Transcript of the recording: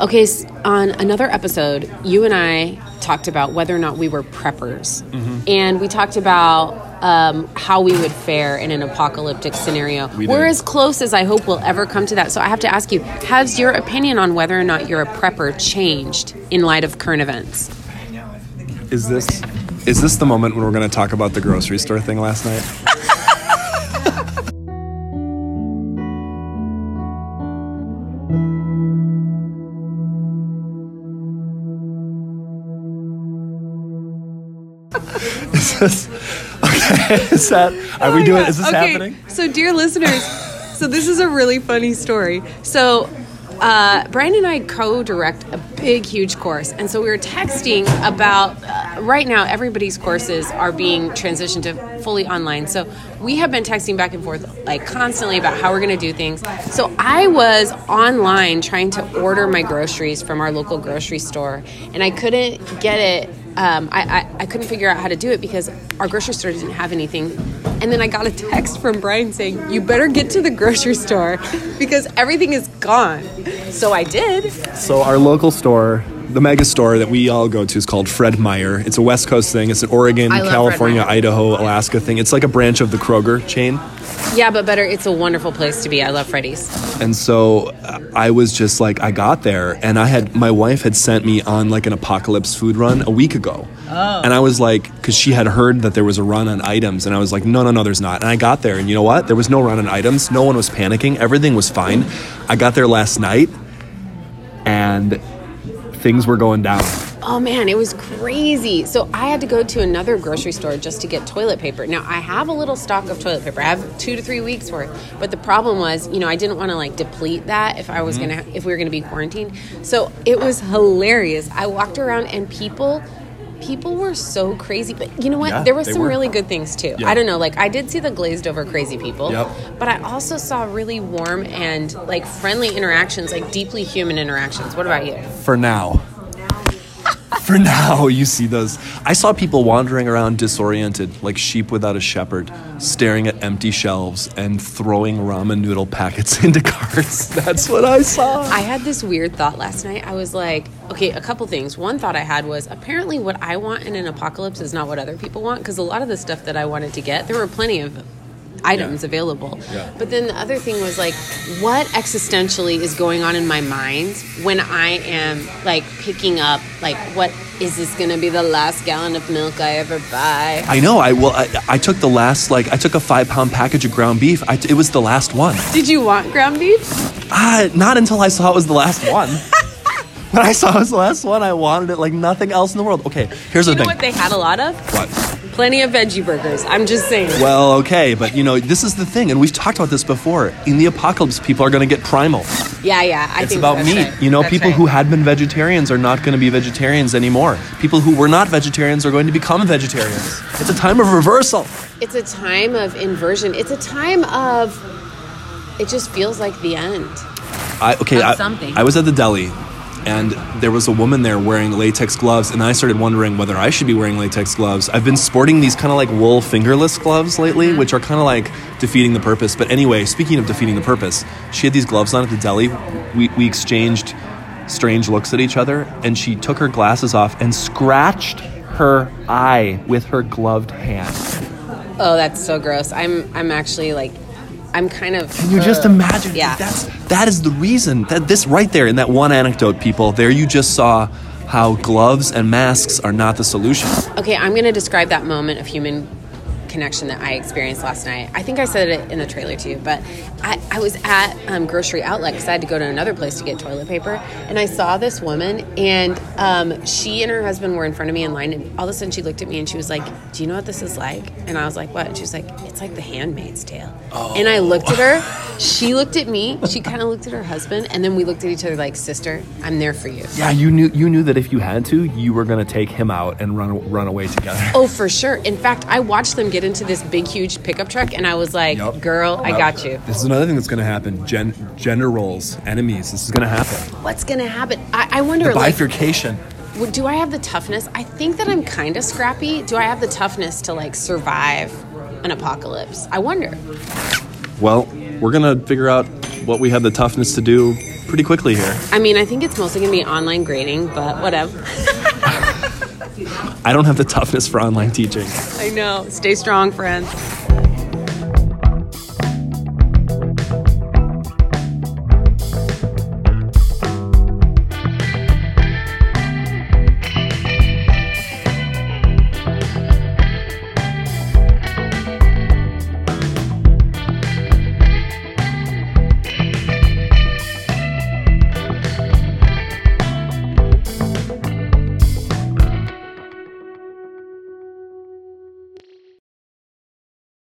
Okay, s- on another episode, you and I talked about whether or not we were preppers. Mm-hmm. And we talked about um, how we would fare in an apocalyptic scenario. We We're as close as I hope we'll ever come to that. So I have to ask you has your opinion on whether or not you're a prepper changed in light of current events? Is this is this the moment when we're going to talk about the grocery store thing last night? is this okay? Is that are we doing? Is this Oh okay. happening? So, dear listeners, so this is a really funny story. So, uh, Brian and I co-direct a big, huge course, and so we were texting about. Uh, right now, everybody's courses are being transitioned to fully online. So we have been texting back and forth like constantly about how we're going to do things. So I was online trying to order my groceries from our local grocery store, and I couldn't get it um, I, I, I couldn't figure out how to do it because our grocery store didn't have anything. And then I got a text from Brian saying, You better get to the grocery store because everything is gone. So I did. So our local store, the mega store that we all go to, is called Fred Meyer. It's a West Coast thing. It's an Oregon, I love Fred California, Idaho, Alaska thing. It's like a branch of the Kroger chain. Yeah, but better. It's a wonderful place to be. I love Freddy's. And so uh, I was just like, I got there, and I had my wife had sent me on like an apocalypse food run a week ago. Oh. And I was like, because she had heard that there was a run on items, and I was like, no, no, no, there's not. And I got there, and you know what? There was no run on items. No one was panicking. Everything was fine. I got there last night, and things were going down. Oh man, it was crazy. So I had to go to another grocery store just to get toilet paper. Now I have a little stock of toilet paper. I have two to three weeks worth. But the problem was, you know, I didn't want to like deplete that if I was Mm-hmm. gonna if we were gonna be quarantined. So it was hilarious. I walked around and people people were so crazy. But you know what? Yeah, there were some were. really good things too. Yeah. I don't know, like I did see the glazed over crazy people. Yep. But I also saw really warm and like friendly interactions, like deeply human interactions. What about you? For now. For now, you see those. I saw people wandering around disoriented, like sheep without a shepherd, staring at empty shelves and throwing ramen noodle packets into carts. That's what I saw. I had this weird thought last night. I was like, okay, a couple things. One thought I had was apparently what I want in an apocalypse is not what other people want because a lot of the stuff that I wanted to get, there were plenty of items Yeah. available. Yeah. But then the other thing was like, what existentially is going on in my mind when I am like picking up, like, what is this going to be the last gallon of milk I ever buy? I know. I well, I, I took the last like I took a five pound package of ground beef. I, it was the last one. Did you want ground beef? Ah, not until I saw it was the last one. when I saw it was the last one, I wanted it like nothing else in the world. Okay, here's You the know thing. what they had a lot of? what? Plenty of veggie burgers. I'm just saying. Well, okay, but you know, this is the thing, and we've talked about this before. In the apocalypse, people are going to get primal. Yeah, yeah. I It's think about that's meat. right. You know, That's people right. who had been vegetarians are not going to be vegetarians anymore. People who were not vegetarians are going to become vegetarians. It's a time of reversal. It's a time of inversion. It's a time of. It just feels like the end. I, okay, I, something. I was at the deli, and there was a woman there wearing latex gloves, and I started wondering whether I should be wearing latex gloves. I've been sporting these kind of like wool fingerless gloves lately, Mm-hmm. which are kind of like defeating the purpose. But anyway, speaking of defeating the purpose, she had these gloves on at the deli. We, we exchanged strange looks at each other, and she took her glasses off and scratched her eye with her gloved hand. Oh, that's so gross. I'm. I'm actually like. I'm kind of. Can you just uh, imagine? Yeah. That's that is the reason that this right there in that one anecdote, people. There you just saw how gloves and masks are not the solution. Okay, I'm going to describe that moment of human connection that I experienced last night. I think I said it in the trailer too, but I, I was at um, grocery outlet because I had to go to another place to get toilet paper, and I saw this woman, and um, she and her husband were in front of me in line, and all of a sudden she looked at me and she was like, "Do you know what this is like?" And I was like, "What?" And she was like, "It's like The Handmaid's Tale." Oh. And I looked at her. She looked at me. She kind of looked at her husband, and then we looked at each other like, "Sister, I'm there for you." Yeah, you knew you knew that if you had to, you were gonna take him out and run run away together. Oh, for sure. In fact, I watched them get into this big, huge pickup truck, and I was like, Yup. "Girl, I got you." This is another thing that's gonna happen. Gen- gender roles, enemies. This is gonna happen. What's gonna happen? I, I wonder. The bifurcation. w- do I have the toughness? I think that I'm kind of scrappy. Do I have the toughness to like survive an apocalypse? I wonder. Well, we're gonna figure out what we have the toughness to do pretty quickly here. I mean, I think it's mostly going to be online grading, but whatever. I don't have the toughness for online teaching. I know. Stay strong, friends.